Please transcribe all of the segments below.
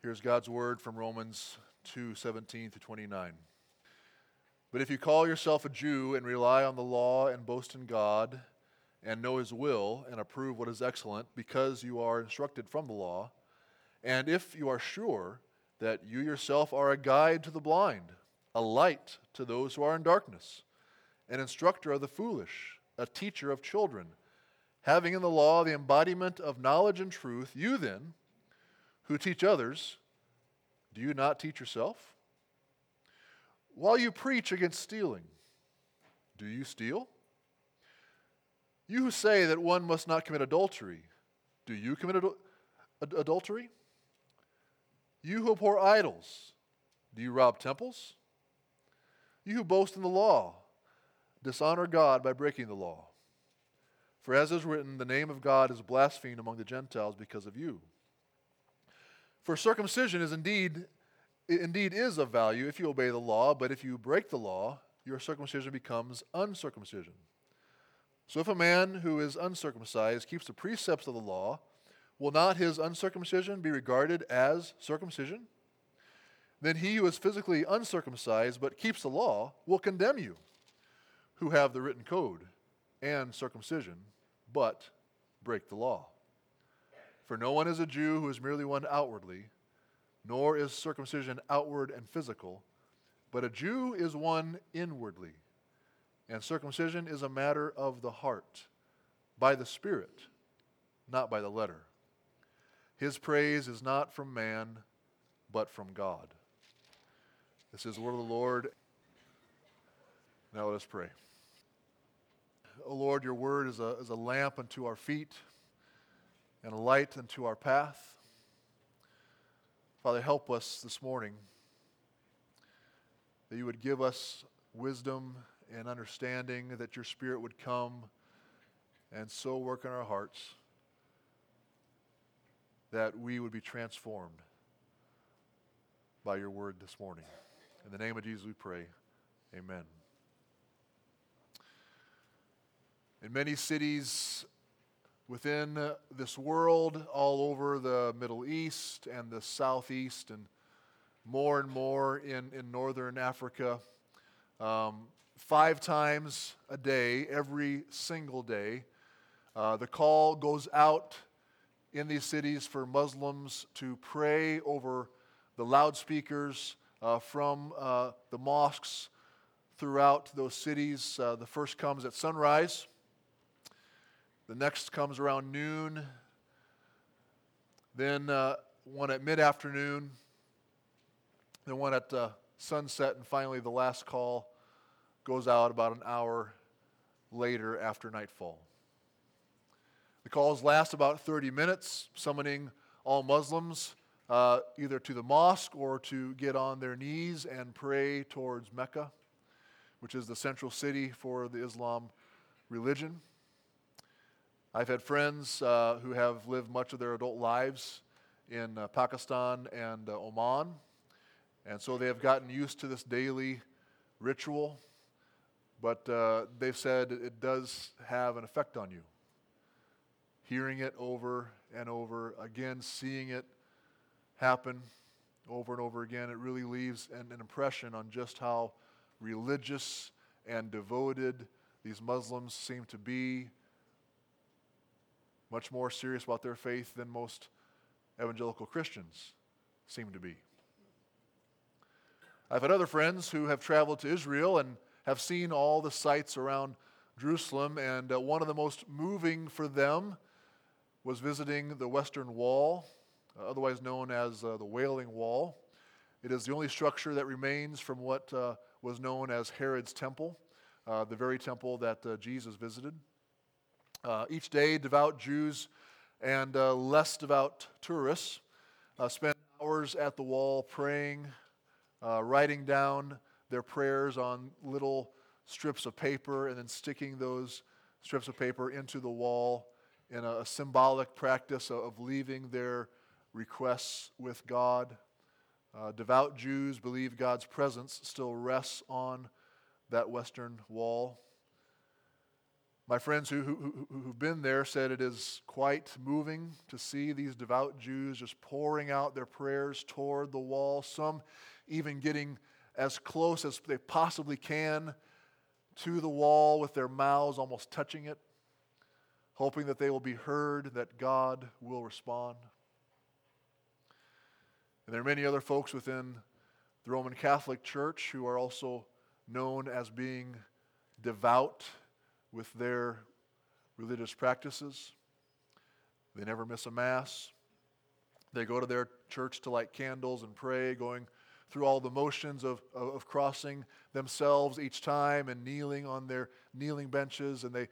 Here's God's word from Romans 2 17 to 29. But if you call yourself a Jew and rely on the law and boast in God and know his will and approve what is excellent because you are instructed from the law, and if you are sure that you yourself are a guide to the blind, a light to those who are in darkness, an instructor of the foolish, a teacher of children, having in the law the embodiment of knowledge and truth, you then, who teach others, do you not teach yourself? While you preach against stealing, do you steal? You who say that one must not commit adultery, do you commit ad- ad- adultery? You who abhor idols, do you rob temples? You who boast in the law, dishonor God by breaking the law. For as is written, the name of God is blasphemed among the Gentiles because of you. For circumcision is indeed indeed is of value if you obey the law, but if you break the law, your circumcision becomes uncircumcision. So if a man who is uncircumcised keeps the precepts of the law, will not his uncircumcision be regarded as circumcision? Then he who is physically uncircumcised but keeps the law will condemn you, who have the written code and circumcision, but break the law. For no one is a Jew who is merely one outwardly, nor is circumcision outward and physical, but a Jew is one inwardly. And circumcision is a matter of the heart, by the Spirit, not by the letter. His praise is not from man, but from God. This is the word of the Lord. Now let us pray. O Lord, your word is a, is a lamp unto our feet and a light unto our path. Father, help us this morning that you would give us wisdom and understanding, that your Spirit would come and so work in our hearts that we would be transformed by your word this morning. In the name of Jesus we pray. Amen. In many cities within this world, all over the Middle East and the Southeast, and more and more in, in Northern Africa, um, five times a day, every single day, uh, the call goes out in these cities for Muslims to pray over the loudspeakers uh, from uh, the mosques throughout those cities. Uh, the first comes at sunrise. The next comes around noon. Then uh, one at mid afternoon. Then one at uh, sunset. And finally, the last call goes out about an hour later after nightfall. The calls last about 30 minutes, summoning all Muslims uh, either to the mosque or to get on their knees and pray towards Mecca, which is the central city for the Islam religion. I've had friends uh, who have lived much of their adult lives in uh, Pakistan and uh, Oman, and so they have gotten used to this daily ritual, but uh, they've said it does have an effect on you. Hearing it over and over again, seeing it happen over and over again, it really leaves an, an impression on just how religious and devoted these Muslims seem to be much more serious about their faith than most evangelical Christians seem to be. I've had other friends who have traveled to Israel and have seen all the sites around Jerusalem, and uh, one of the most moving for them was visiting the Western Wall, uh, otherwise known as uh, the Wailing Wall. It is the only structure that remains from what uh, was known as Herod's Temple, uh, the very temple that uh, Jesus visited. Uh, each day, devout Jews and uh, less devout tourists uh, spend hours at the wall praying, uh, writing down their prayers on little strips of paper, and then sticking those strips of paper into the wall in a, a symbolic practice of, of, leaving their requests with God. Uh, devout Jews believe God's presence still rests on that western wall. My friends who, who, who've been there said it is quite moving to see these devout Jews just pouring out their prayers toward the wall, some even getting as close as they possibly can to the wall with their mouths almost touching it, hoping that they will be heard, that God will respond. And there are many other folks within the Roman Catholic Church who are also known as being devout with their religious practices. They never miss a Mass. They go to their church to light candles and pray, going through all the motions of, of, of, crossing themselves each time and kneeling on their kneeling benches. And they,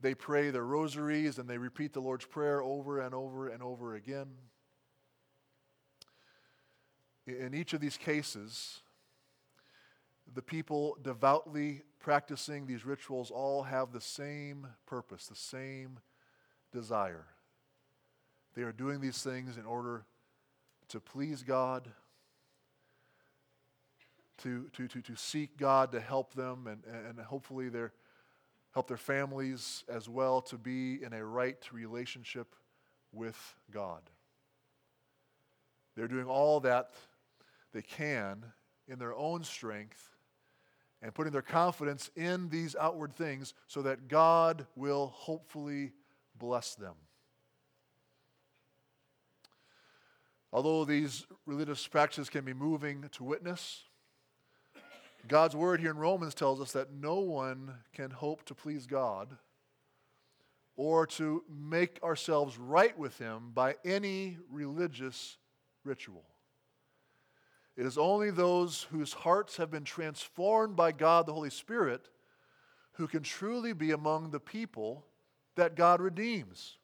they pray their rosaries and they repeat the Lord's Prayer over and over and over again. In each of these cases, the people devoutly practicing these rituals all have the same purpose, the same desire. They are doing these things in order to please God, to, to, to, to seek God to help them, and, and hopefully their, help their families as well to be in a right relationship with God. They're doing all that they can in their own strength and putting their confidence in these outward things so that God will hopefully bless them. Although these religious practices can be moving to witness, God's word here in Romans tells us that no one can hope to please God or to make ourselves right with Him by any religious ritual. It is only those whose hearts have been transformed by God the Holy Spirit who can truly be among the people that God redeems.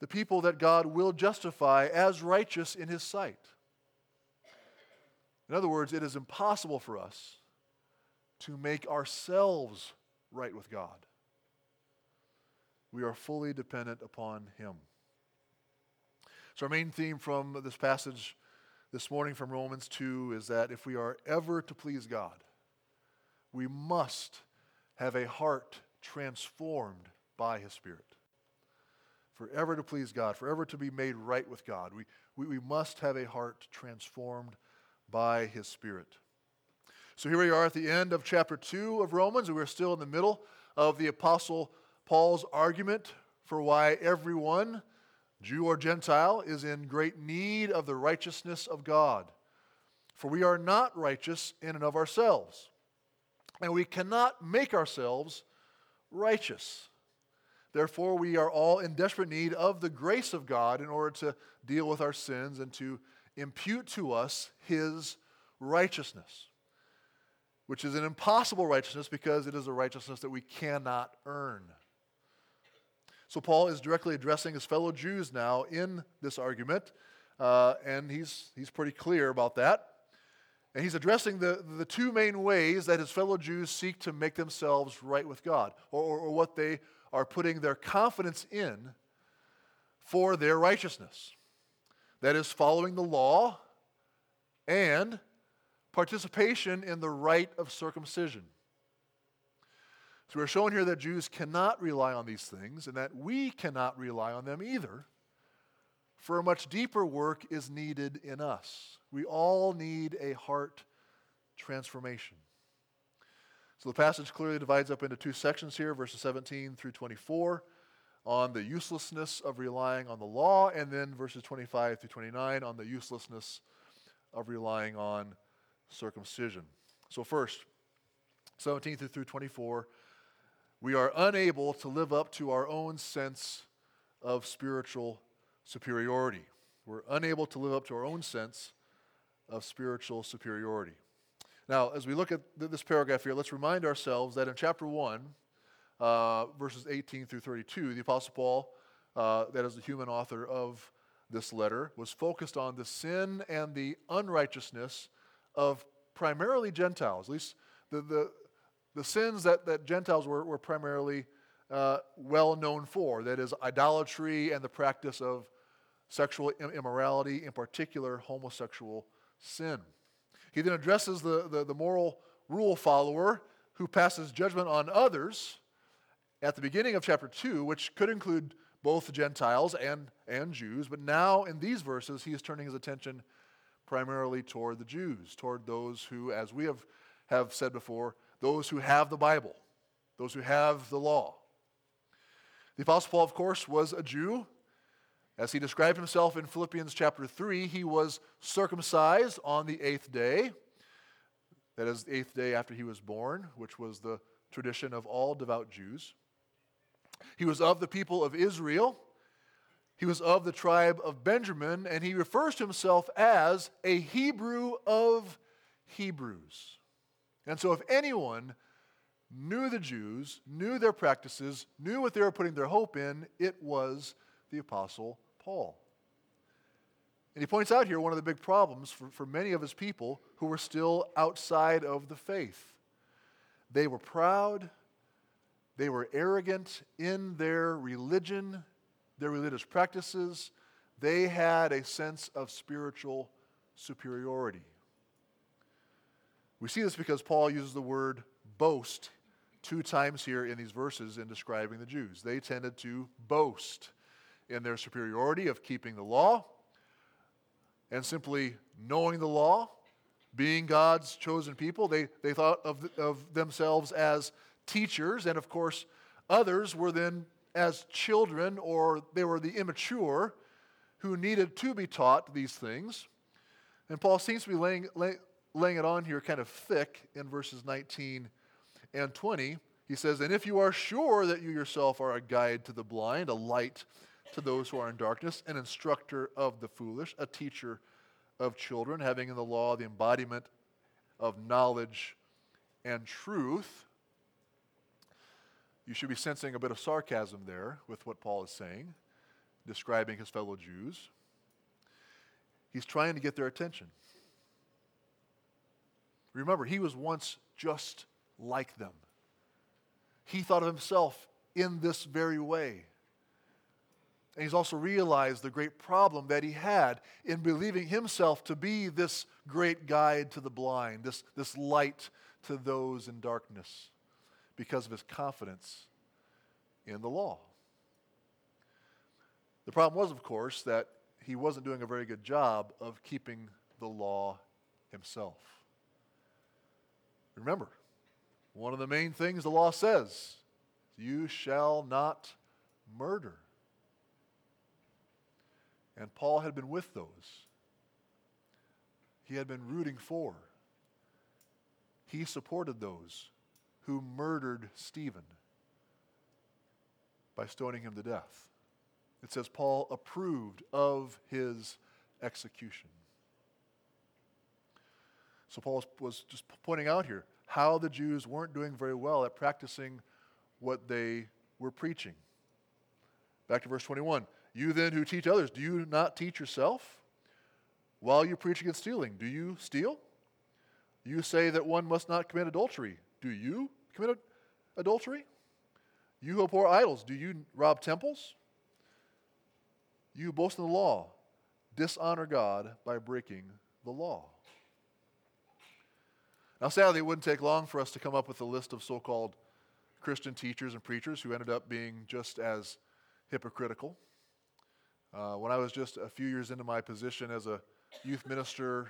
The people that God will justify as righteous in His sight. In other words, it is impossible for us to make ourselves right with God. We are fully dependent upon Him. So, our main theme from this passage this morning from Romans 2 is that if we are ever to please God, we must have a heart transformed by His Spirit. Forever to please God, forever to be made right with God, we, we, we must have a heart transformed by His Spirit. So here we are at the end of chapter 2 of Romans, and we're still in the middle of the Apostle Paul's argument for why everyone Jew or Gentile, is in great need of the righteousness of God. For we are not righteous in and of ourselves, and we cannot make ourselves righteous. Therefore, we are all in desperate need of the grace of God in order to deal with our sins and to impute to us His righteousness, which is an impossible righteousness because it is a righteousness that we cannot earn. So Paul is directly addressing his fellow Jews now in this argument, uh, and he's, he's pretty clear about that. And he's addressing the, the two main ways that his fellow Jews seek to make themselves right with God, or, or, or what they are putting their confidence in for their righteousness. That is, following the law and participation in the rite of circumcision. So we're showing here that Jews cannot rely on these things and that we cannot rely on them either. For a much deeper work is needed in us. We all need a heart transformation. So the passage clearly divides up into two sections here, verses 17 through 24, on the uselessness of relying on the law, and then verses 25 through 29 on the uselessness of relying on circumcision. So, first, 17 through 24 we are unable to live up to our own sense of spiritual superiority. We're unable to live up to our own sense of spiritual superiority. Now, as we look at this paragraph here, let's remind ourselves that in chapter 1, uh, verses 18 through 32, the Apostle Paul, uh, that is the human author of this letter, was focused on the sin and the unrighteousness of primarily Gentiles. At least the, the, the sins that, that Gentiles were, were primarily uh, well known for that is, idolatry and the practice of sexual immorality, in particular, homosexual sin. He then addresses the, the, the moral rule follower who passes judgment on others at the beginning of chapter 2, which could include both Gentiles and, and Jews, but now in these verses, he is turning his attention primarily toward the Jews, toward those who, as we have, have said before, those who have the Bible, those who have the law. The Apostle Paul, of course, was a Jew. As he described himself in Philippians chapter 3, he was circumcised on the eighth day. That is, the eighth day after he was born, which was the tradition of all devout Jews. He was of the people of Israel. He was of the tribe of Benjamin, and he refers to himself as a Hebrew of Hebrews. And so, if anyone knew the Jews, knew their practices, knew what they were putting their hope in, it was the Apostle Paul. And he points out here one of the big problems for, for many of his people who were still outside of the faith. They were proud, they were arrogant in their religion, their religious practices. They had a sense of spiritual superiority. We see this because Paul uses the word boast two times here in these verses in describing the Jews. They tended to boast in their superiority of keeping the law and simply knowing the law, being God's chosen people. They, they thought of, of themselves as teachers, and of course, others were then as children or they were the immature who needed to be taught these things. And Paul seems to be laying, lay, laying it on here kind of thick in verses 19 and 20, he says, And if you are sure that you yourself are a guide to the blind, a light to those who are in darkness, an instructor of the foolish, a teacher of children, having in the law the embodiment of knowledge and truth, you should be sensing a bit of sarcasm there with what Paul is saying, describing his fellow Jews. He's trying to get their attention. Remember, he was once just like them. He thought of himself in this very way. And he's also realized the great problem that he had in believing himself to be this great guide to the blind, this, this light to those in darkness, because of his confidence in the law. The problem was, of course, that he wasn't doing a very good job of keeping the law himself. Remember, one of the main things the law says you shall not murder. And Paul had been with those. He had been rooting for. He supported those who murdered Stephen by stoning him to death. It says Paul approved of his execution. So Paul was just pointing out here how the Jews weren't doing very well at practicing what they were preaching. Back to verse 21. You then who teach others, do you not teach yourself? While you preach against stealing, do you steal? You say that one must not commit adultery. Do you commit adultery? You who abhor idols, do you rob temples? You boast in the law, dishonor God by breaking the law. Now, sadly, it wouldn't take long for us to come up with a list of so called Christian teachers and preachers who ended up being just as hypocritical. Uh, when I was just a few years into my position as a youth minister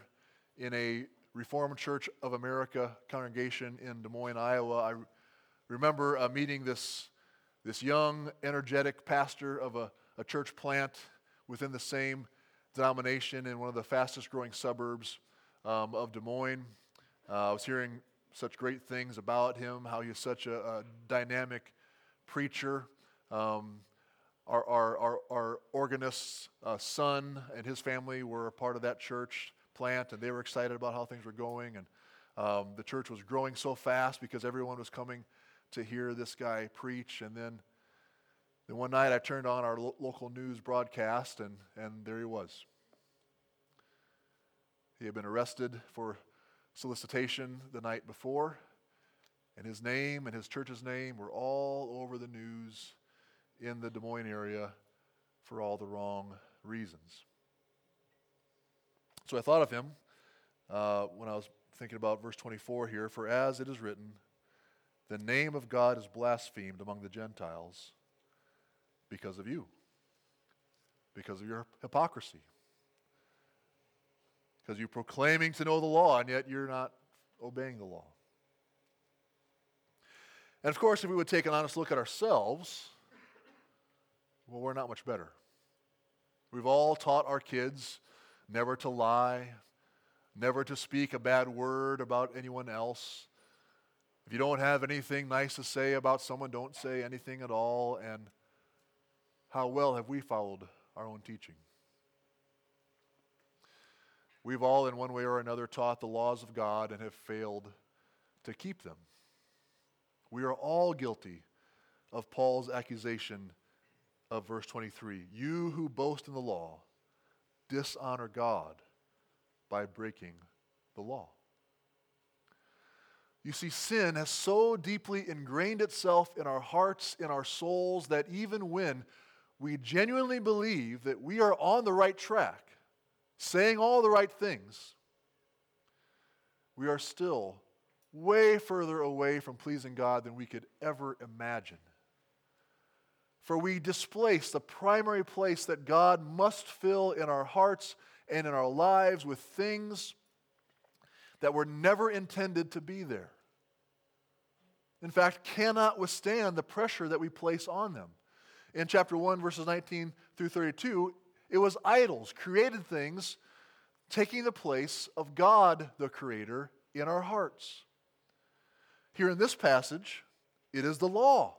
in a Reformed Church of America congregation in Des Moines, Iowa, I remember uh, meeting this, this young, energetic pastor of a, a church plant within the same denomination in one of the fastest growing suburbs um, of Des Moines. Uh, I was hearing such great things about him, how he's such a, a dynamic preacher. Um, our, our, our, our organist's uh, son and his family were a part of that church plant, and they were excited about how things were going. And um, the church was growing so fast because everyone was coming to hear this guy preach. And then, then one night I turned on our lo- local news broadcast, and, and there he was. He had been arrested for solicitation the night before, and his name and his church's name were all over the news in the Des Moines area for all the wrong reasons. So I thought of him uh, when I was thinking about verse 24 here For as it is written, the name of God is blasphemed among the Gentiles because of you, because of your hypocrisy, because you're proclaiming to know the law, and yet you're not obeying the law. And of course, if we would take an honest look at ourselves, well, we're not much better. We've all taught our kids never to lie, never to speak a bad word about anyone else. If you don't have anything nice to say about someone, don't say anything at all. And how well have we followed our own teaching? We've all, in one way or another, taught the laws of God and have failed to keep them. We are all guilty of Paul's accusation of verse 23 You who boast in the law dishonor God by breaking the law. You see, sin has so deeply ingrained itself in our hearts, in our souls, that even when we genuinely believe that we are on the right track, saying all the right things, we are still way further away from pleasing God than we could ever imagine. For we displace the primary place that God must fill in our hearts and in our lives with things that were never intended to be there. In fact, cannot withstand the pressure that we place on them. In chapter 1, verses 19 through 32, it was idols, created things, taking the place of God, the Creator, in our hearts. Here in this passage, it is the law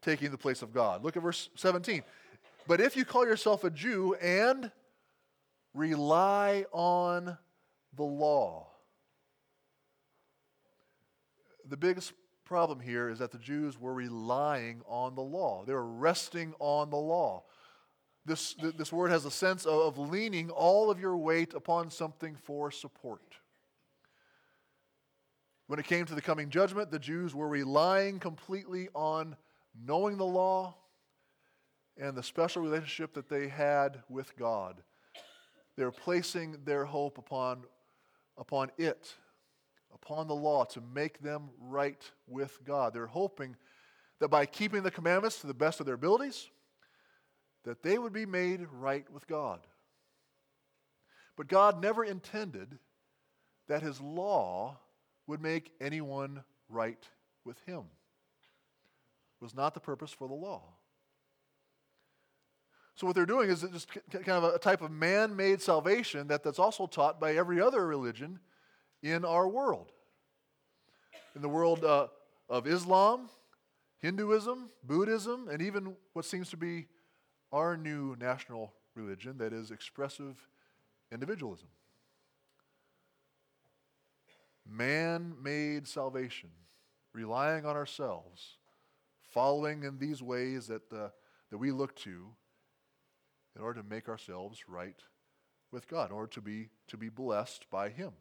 taking the place of God. Look at verse 17. But if you call yourself a Jew and rely on the law, the biggest problem here is that the Jews were relying on the law. They were resting on the law. This, this word has a sense of leaning all of your weight upon something for support. When it came to the coming judgment, the Jews were relying completely on knowing the law and the special relationship that they had with God. They were placing their hope upon, upon it, upon the law to make them right with God. They're hoping that by keeping the commandments to the best of their abilities, that they would be made right with God. But God never intended that his law would make anyone right with him. It was not the purpose for the law. So what they're doing is just kind of a type of man-made salvation that, that's also taught by every other religion in our world. In the world uh, of Islam, Hinduism, Buddhism, and even what seems to be our new national religion that is expressive individualism man made salvation, relying on ourselves, following in these ways that, uh, that we look to in order to make ourselves right with God, in order to be, to be blessed by Him.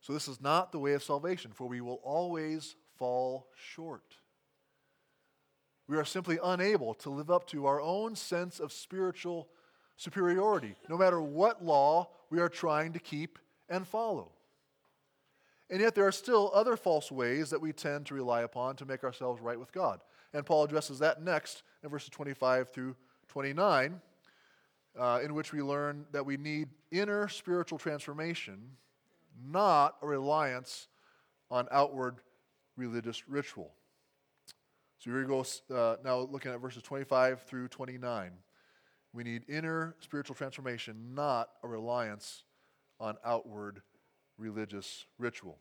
So, this is not the way of salvation, for we will always fall short. We are simply unable to live up to our own sense of spiritual superiority, no matter what law we are trying to keep and follow. And yet, there are still other false ways that we tend to rely upon to make ourselves right with God. And Paul addresses that next in verses 25 through 29, uh, in which we learn that we need inner spiritual transformation, not a reliance on outward religious ritual. So here we go uh, now looking at verses 25 through 29. We need inner spiritual transformation, not a reliance on outward religious ritual.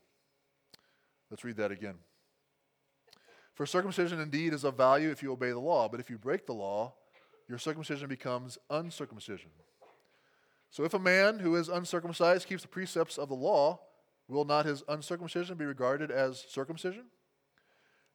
Let's read that again. For circumcision indeed is of value if you obey the law, but if you break the law, your circumcision becomes uncircumcision. So if a man who is uncircumcised keeps the precepts of the law, will not his uncircumcision be regarded as circumcision?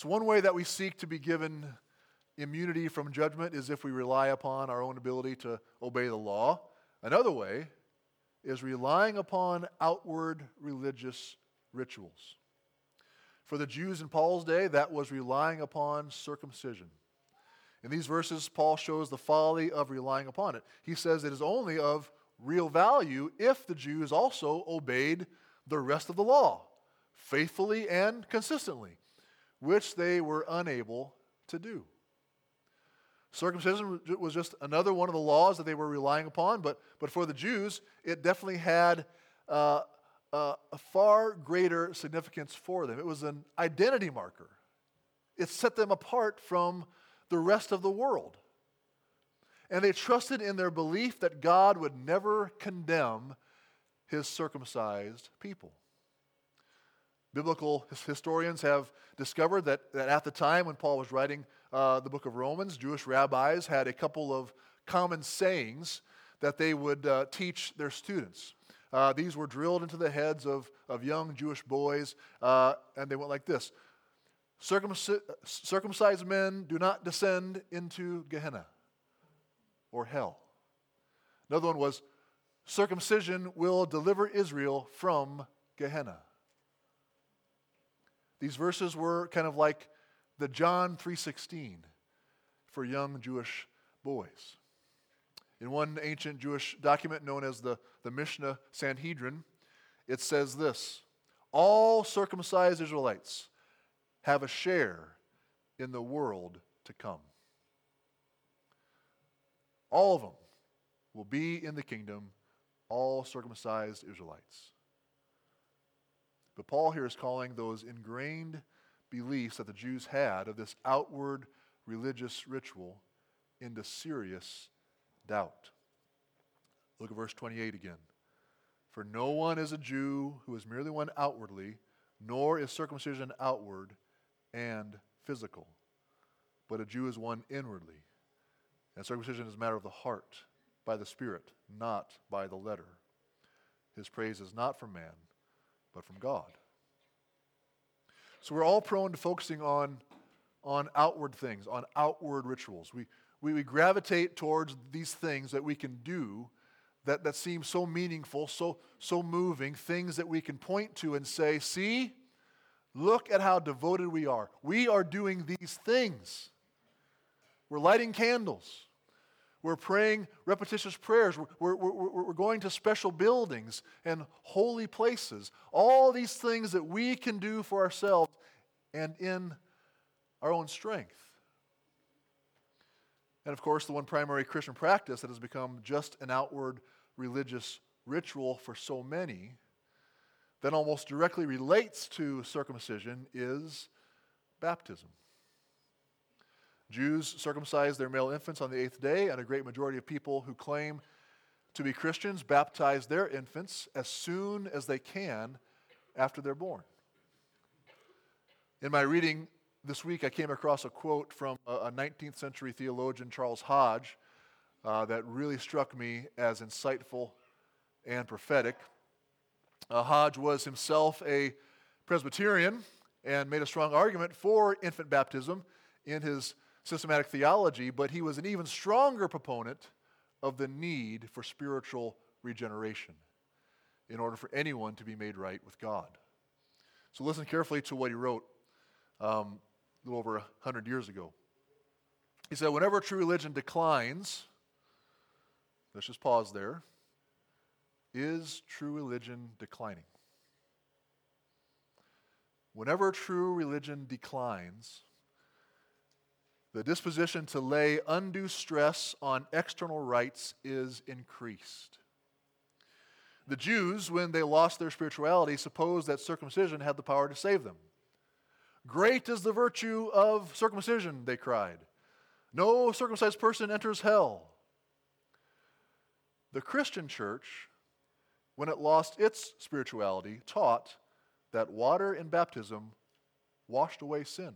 So, one way that we seek to be given immunity from judgment is if we rely upon our own ability to obey the law. Another way is relying upon outward religious rituals. For the Jews in Paul's day, that was relying upon circumcision. In these verses, Paul shows the folly of relying upon it. He says it is only of real value if the Jews also obeyed the rest of the law faithfully and consistently, which they were unable to do. Circumcision was just another one of the laws that they were relying upon, but, but for the Jews, it definitely had uh, uh, a far greater significance for them. It was an identity marker, it set them apart from the rest of the world. And they trusted in their belief that God would never condemn his circumcised people. Biblical historians have discovered that, that at the time when Paul was writing uh, the book of Romans, Jewish rabbis had a couple of common sayings that they would uh, teach their students. Uh, these were drilled into the heads of, of young Jewish boys, uh, and they went like this Circumci- Circumcised men do not descend into Gehenna or hell. Another one was circumcision will deliver Israel from Gehenna. These verses were kind of like the John 3:16 for young Jewish boys. In one ancient Jewish document known as the, the Mishnah Sanhedrin, it says this All circumcised Israelites have a share in the world to come. All of them will be in the kingdom, all circumcised Israelites. But Paul here is calling those ingrained beliefs that the Jews had of this outward religious ritual into serious doubt. Look at verse 28 again. For no one is a Jew who is merely one outwardly, nor is circumcision outward and physical, but a Jew is one inwardly. And circumcision is a matter of the heart, by the Spirit, not by the letter. His praise is not from man, but from God. So we're all prone to focusing on, on outward things, on outward rituals. We, we, we gravitate towards these things that we can do that, that seem so meaningful, so, so moving, things that we can point to and say, see, look at how devoted we are. We are doing these things. We're lighting candles. We're praying repetitious prayers. We're, we're, we're, we're, going to special buildings and holy places. All these things that we can do for ourselves and in our own strength. And of course, the one primary Christian practice that has become just an outward religious ritual for so many that almost directly relates to circumcision is baptism. Jews circumcise their male infants on the eighth day, and a great majority of people who claim to be Christians baptize their infants as soon as they can after they're born. In my reading this week, I came across a quote from a 19th century theologian, Charles Hodge, uh, that really struck me as insightful and prophetic. Uh, Hodge was himself a Presbyterian and made a strong argument for infant baptism in his systematic theology, but he was an even stronger proponent of the need for spiritual regeneration in order for anyone to be made right with God. So listen carefully to what he wrote um, a little over 100 years ago. He said, Whenever true religion declines, let's just pause there. Is true religion declining? Whenever true religion declines, the disposition to lay undue stress on external rites is increased. The Jews, when they lost their spirituality, supposed that circumcision had the power to save them. Great is the virtue of circumcision, they cried. No circumcised person enters hell. The Christian church, when it lost its spirituality, taught that water in baptism washed away sin.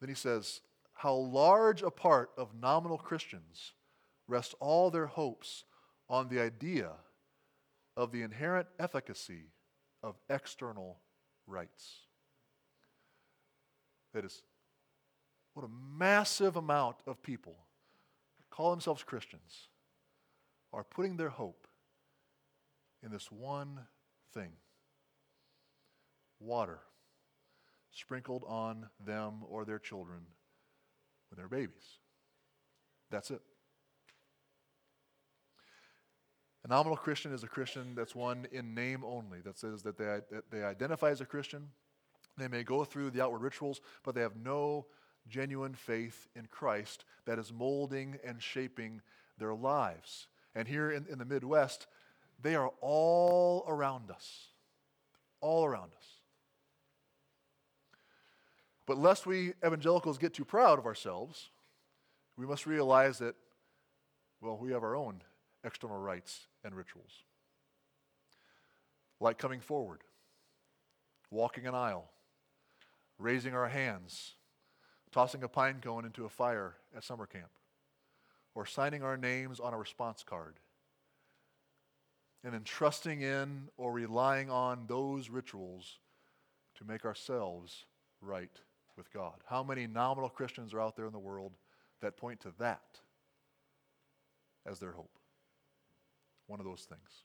Then he says, How large a part of nominal Christians rest all their hopes on the idea of the inherent efficacy of external rites. That is, what a massive amount of people call themselves Christians are putting their hope in this one thing water sprinkled on them or their children when they're babies. That's it. A nominal Christian is a Christian that's one in name only, that says that they, that they identify as a Christian. They may go through the outward rituals, but they have no genuine faith in Christ that is molding and shaping their lives. And here in, in the Midwest, they are all around us. All around us. But lest we evangelicals get too proud of ourselves, we must realize that, well, we have our own external rites and rituals. Like coming forward, walking an aisle, raising our hands, tossing a pine cone into a fire at summer camp, or signing our names on a response card, and then trusting in or relying on those rituals to make ourselves right with God. How many nominal Christians are out there in the world that point to that as their hope? One of those things.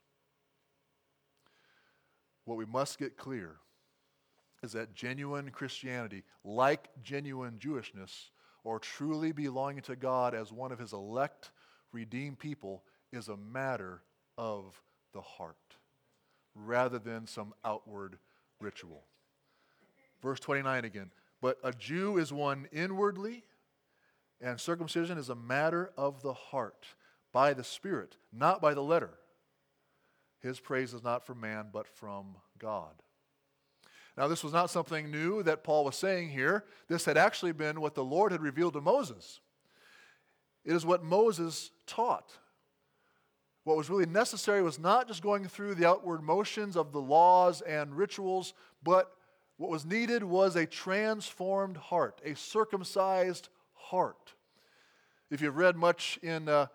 What we must get clear is that genuine Christianity, like genuine Jewishness, or truly belonging to God as one of his elect, redeemed people, is a matter of the heart rather than some outward ritual. Verse 29 again. But a Jew is one inwardly, and circumcision is a matter of the heart by the Spirit, not by the letter. His praise is not from man, but from God. Now, this was not something new that Paul was saying here. This had actually been what the Lord had revealed to Moses. It is what Moses taught. What was really necessary was not just going through the outward motions of the laws and rituals, but what was needed was a transformed heart, a circumcised heart. If you've read much in uh,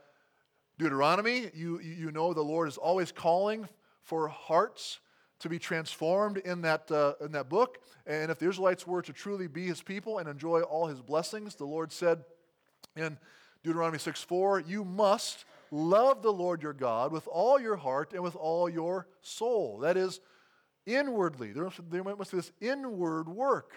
Deuteronomy, you, you know the Lord is always calling for hearts to be transformed in that, uh, in that book. And if the Israelites were to truly be his people and enjoy all his blessings, the Lord said in Deuteronomy 6 4, you must love the Lord your God with all your heart and with all your soul. That is, inwardly. There must, there must be this inward work.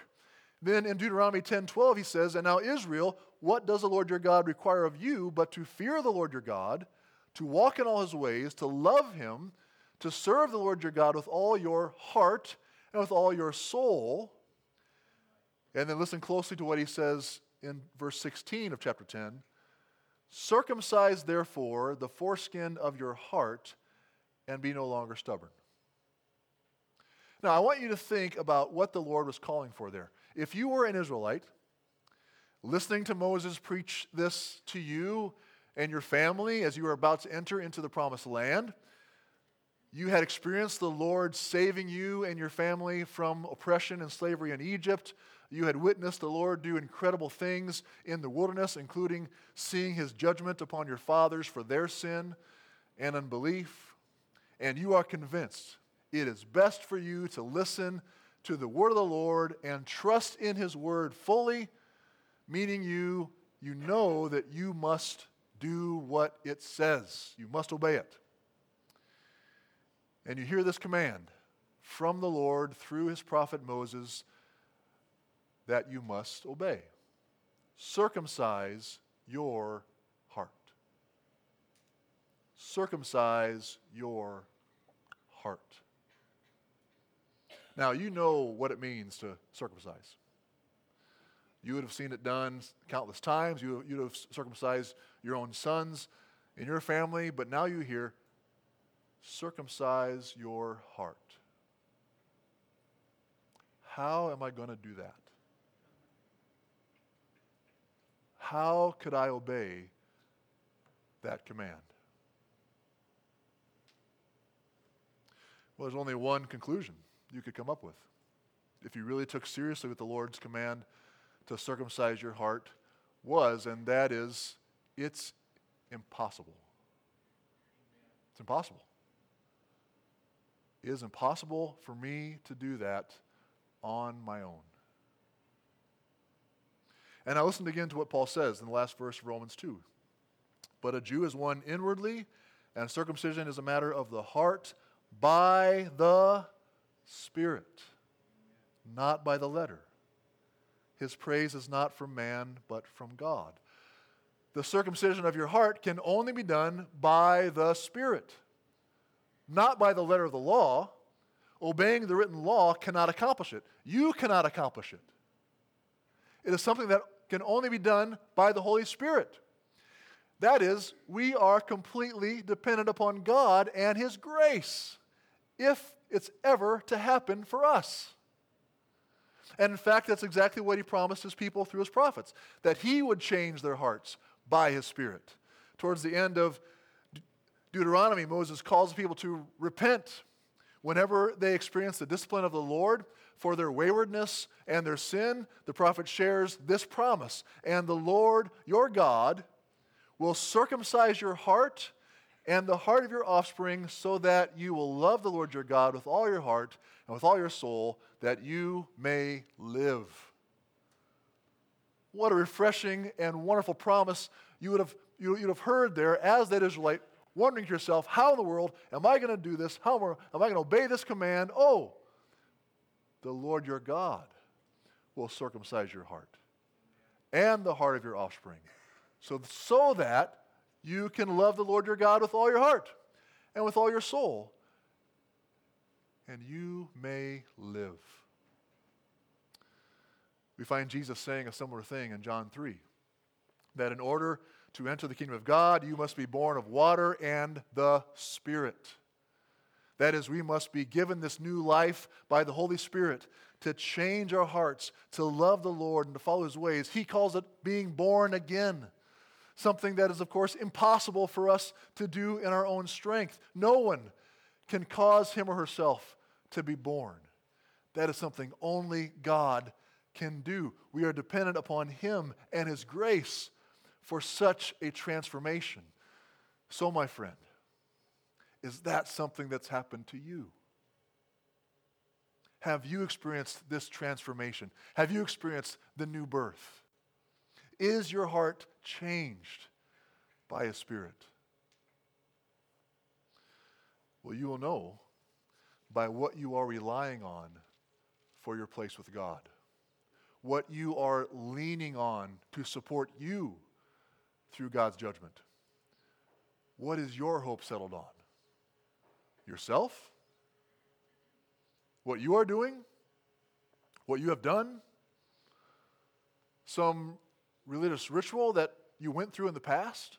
Then in Deuteronomy 10 12, he says, And now, Israel, what does the Lord your God require of you but to fear the Lord your God, to walk in all his ways, to love him, to serve the Lord your God with all your heart and with all your soul? And then listen closely to what he says in verse 16 of chapter 10 Circumcise, therefore, the foreskin of your heart and be no longer stubborn. Now, I want you to think about what the Lord was calling for there. If you were an Israelite, listening to Moses preach this to you and your family as you were about to enter into the promised land, you had experienced the Lord saving you and your family from oppression and slavery in Egypt. You had witnessed the Lord do incredible things in the wilderness, including seeing his judgment upon your fathers for their sin and unbelief. And you are convinced it is best for you to listen to the word of the Lord and trust in his word fully, meaning you, you know that you must do what it says. You must obey it. And you hear this command from the Lord through his prophet Moses that you must obey. Circumcise your heart. Circumcise your heart. Now, you know what it means to circumcise. You would have seen it done countless times. You, would have circumcised your own sons in your family, but now you hear, circumcise your heart. How am I going to do that? How could I obey that command? Well, there's only one conclusion you could come up with. If you really took seriously what the Lord's command to circumcise your heart was, and that is, it's impossible. It's impossible. It is impossible for me to do that on my own. And I listened again to what Paul says in the last verse of Romans 2. But a Jew is one inwardly, and circumcision is a matter of the heart by the Spirit, not by the letter. His praise is not from man, but from God. The circumcision of your heart can only be done by the Spirit, not by the letter of the law. Obeying the written law cannot accomplish it. You cannot accomplish it. It is something that can only be done by the Holy Spirit. That is, we are completely dependent upon God and His grace if it's ever to happen for us. And in fact, that's exactly what He promised His people through His prophets that He would change their hearts by His Spirit. Towards the end of Deuteronomy, Moses calls the people to repent whenever they experience the discipline of the Lord for their waywardness and their sin, the prophet shares this promise And the Lord your God will circumcise your heart and the heart of your offspring, so that you will love the Lord your God with all your heart and with all your soul, that you may live. What a refreshing and wonderful promise you would have, you, would have heard there as that Israelite, wondering to yourself, how in the world am I going to do this? How am I going to obey this command? Oh, the Lord your God will circumcise your heart and the heart of your offspring, so, so that you can love the Lord your God with all your heart and with all your soul, and you may live. We find Jesus saying a similar thing in John 3 that in order to enter the kingdom of God, you must be born of water and the Spirit. That is, we must be given this new life by the Holy Spirit to change our hearts, to love the Lord, and to follow His ways. He calls it being born again. Something that is, of course, impossible for us to do in our own strength. No one can cause him or herself to be born. That is something only God can do. We are dependent upon Him and His grace for such a transformation. So, my friend, is that something that's happened to you? Have you experienced this transformation? Have you experienced the new birth? Is your heart changed by a spirit? Well, you will know by what you are relying on for your place with God, what you are leaning on to support you through God's judgment. What is your hope settled on? Yourself? What you are doing? What you have done? Some religious ritual that you went through in the past?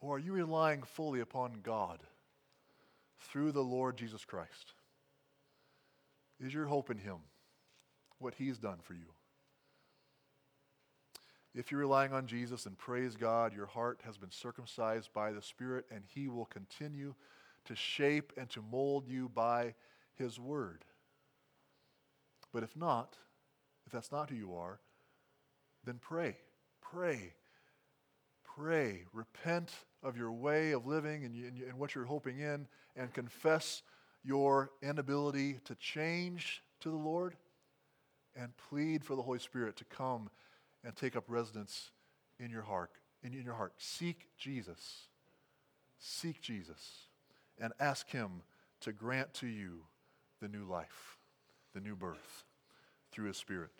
Or are you relying fully upon God through the Lord Jesus Christ? Is your hope in Him, what He's done for you? If you're relying on Jesus, and praise God, your heart has been circumcised by the Spirit, and He will continue to shape and to mold you by His Word. But if not, if that's not who you are, then pray. Pray. Pray. Repent of your way of living and, and, and what you're hoping in, and confess your inability to change to the Lord, and plead for the Holy Spirit to come and take up residence in your heart. In, in your heart. Seek Jesus. Seek Jesus and ask Him to grant to you the new life, the new birth through His Spirit.